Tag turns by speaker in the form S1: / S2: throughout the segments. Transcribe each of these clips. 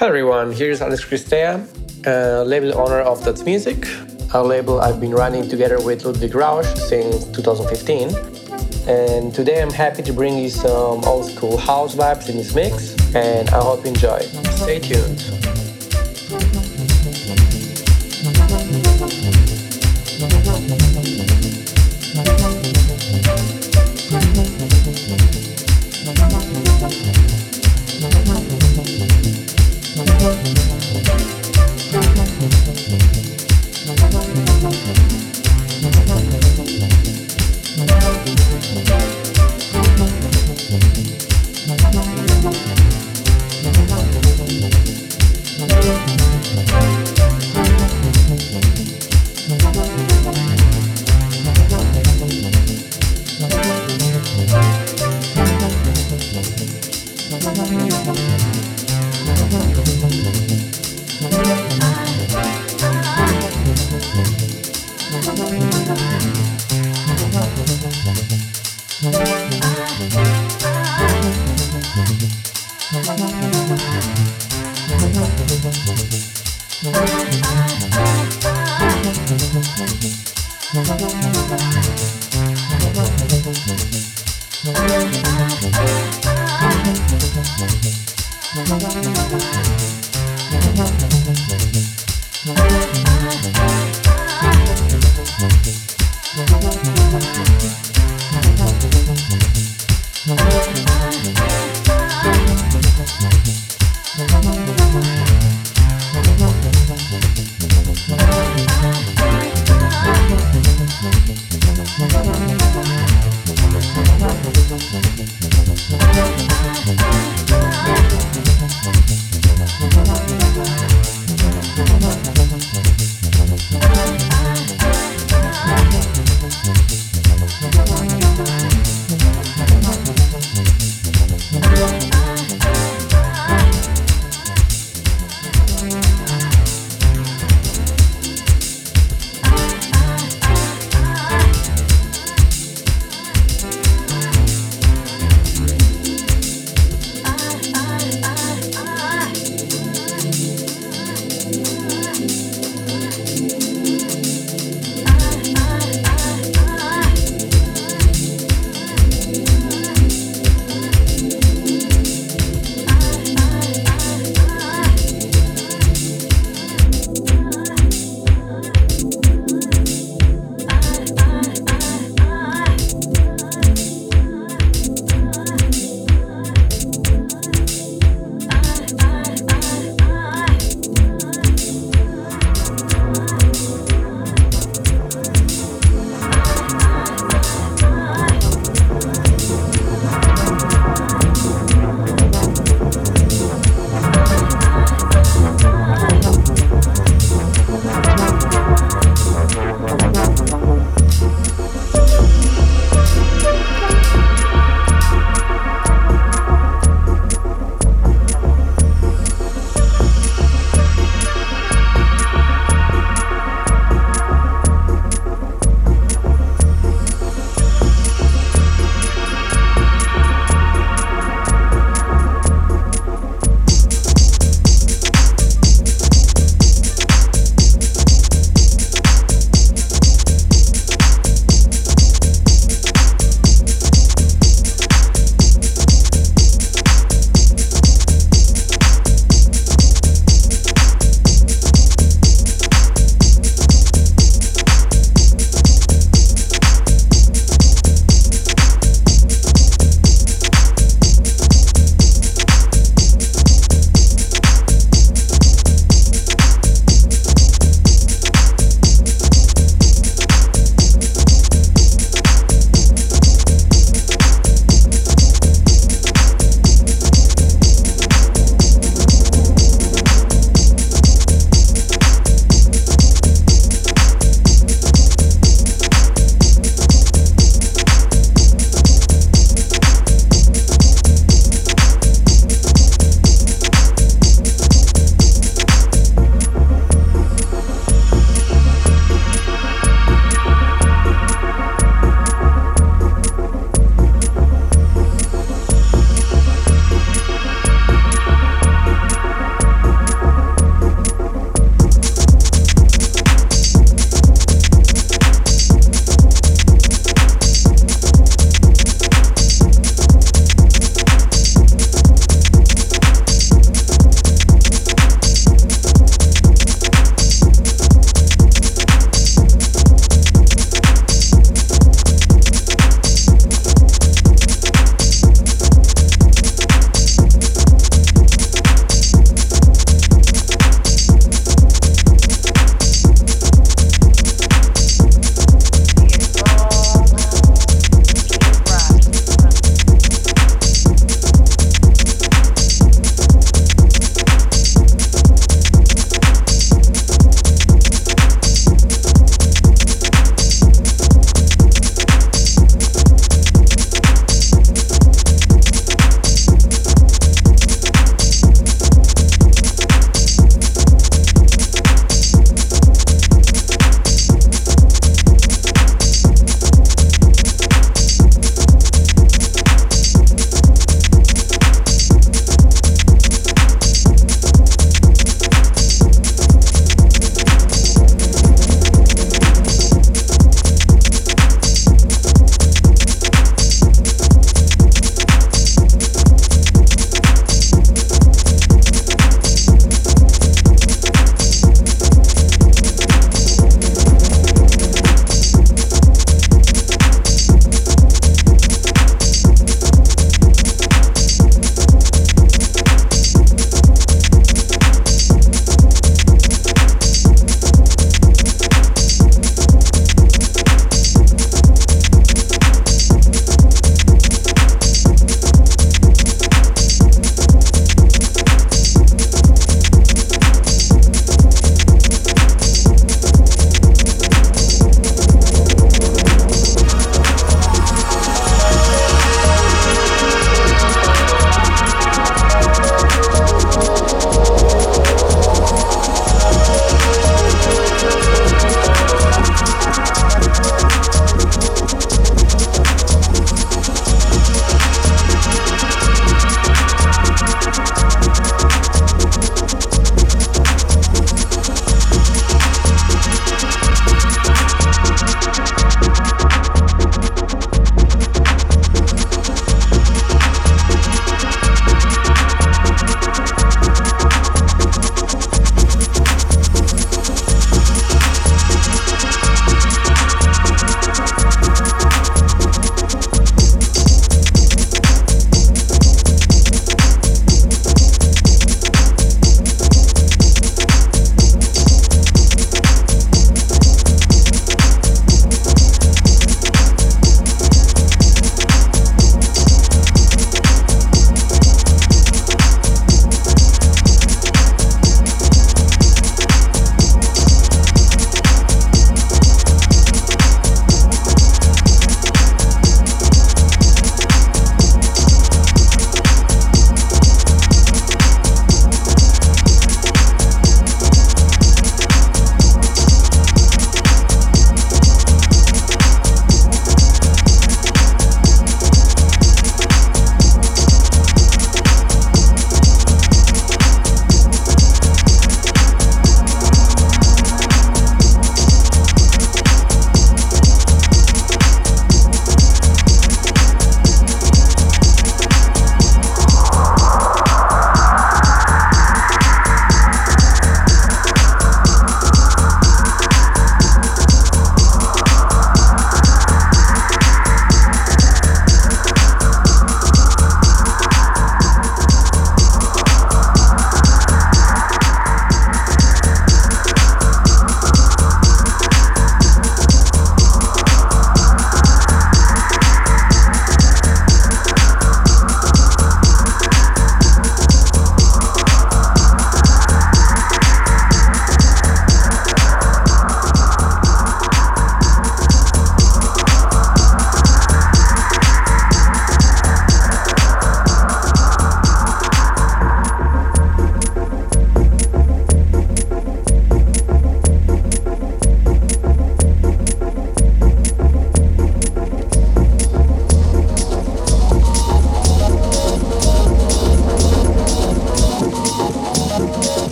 S1: Hello everyone, here's Alex Cristea, uh, label owner of That's Music, a label I've been running together with Ludwig Rausch since 2015. And today I'm happy to bring you some old school house vibes in this mix, and I hope you enjoy. Stay tuned.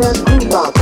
S2: Latina Cuba.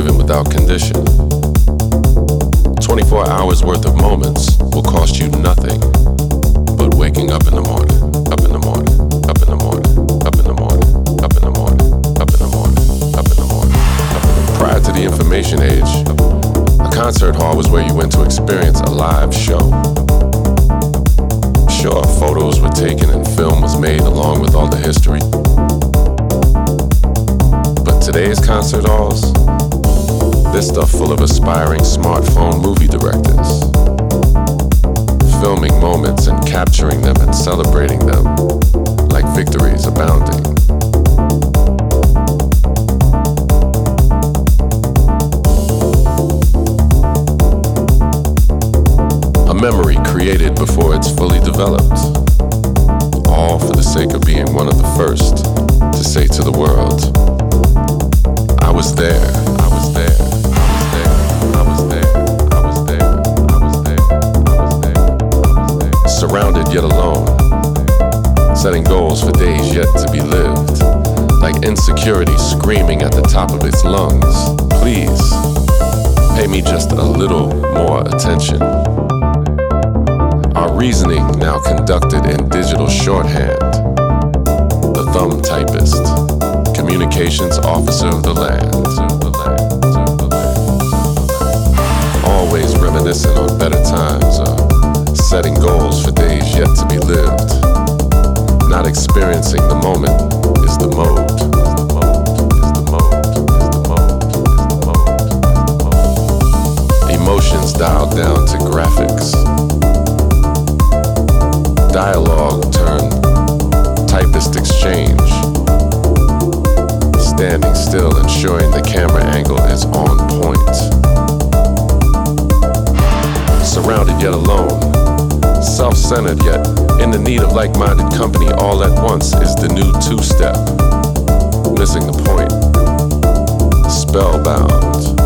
S3: given without condition. 24 hours worth of moments will cost you nothing but waking up in the morning, up in the morning, up in the morning, up in the morning, up in the morning, up in the morning, up in the morning. Prior to the information age, a concert hall was where you went to experience a live show. Sure, photos were taken and film was made along with all the history. But today's concert halls, this stuff full of aspiring smartphone movie directors. Filming moments and capturing them and celebrating them like victories abounding. A memory created before it's fully developed. All for the sake of being one of the first to say to the world, I was there. security screaming at the top of its lungs, please pay me just a little more attention. Our reasoning now conducted in digital shorthand. The thumb typist, communications officer of the land. Always reminiscent on better times uh, setting goals for days yet to be lived. Not experiencing the moment is the mode. emotions dialed down to graphics. Dialogue turned typist exchange. Standing still, ensuring the camera angle is on point. Surrounded yet alone, self centered yet in the need of like minded company all at once is the new two step. Missing the point. Spellbound.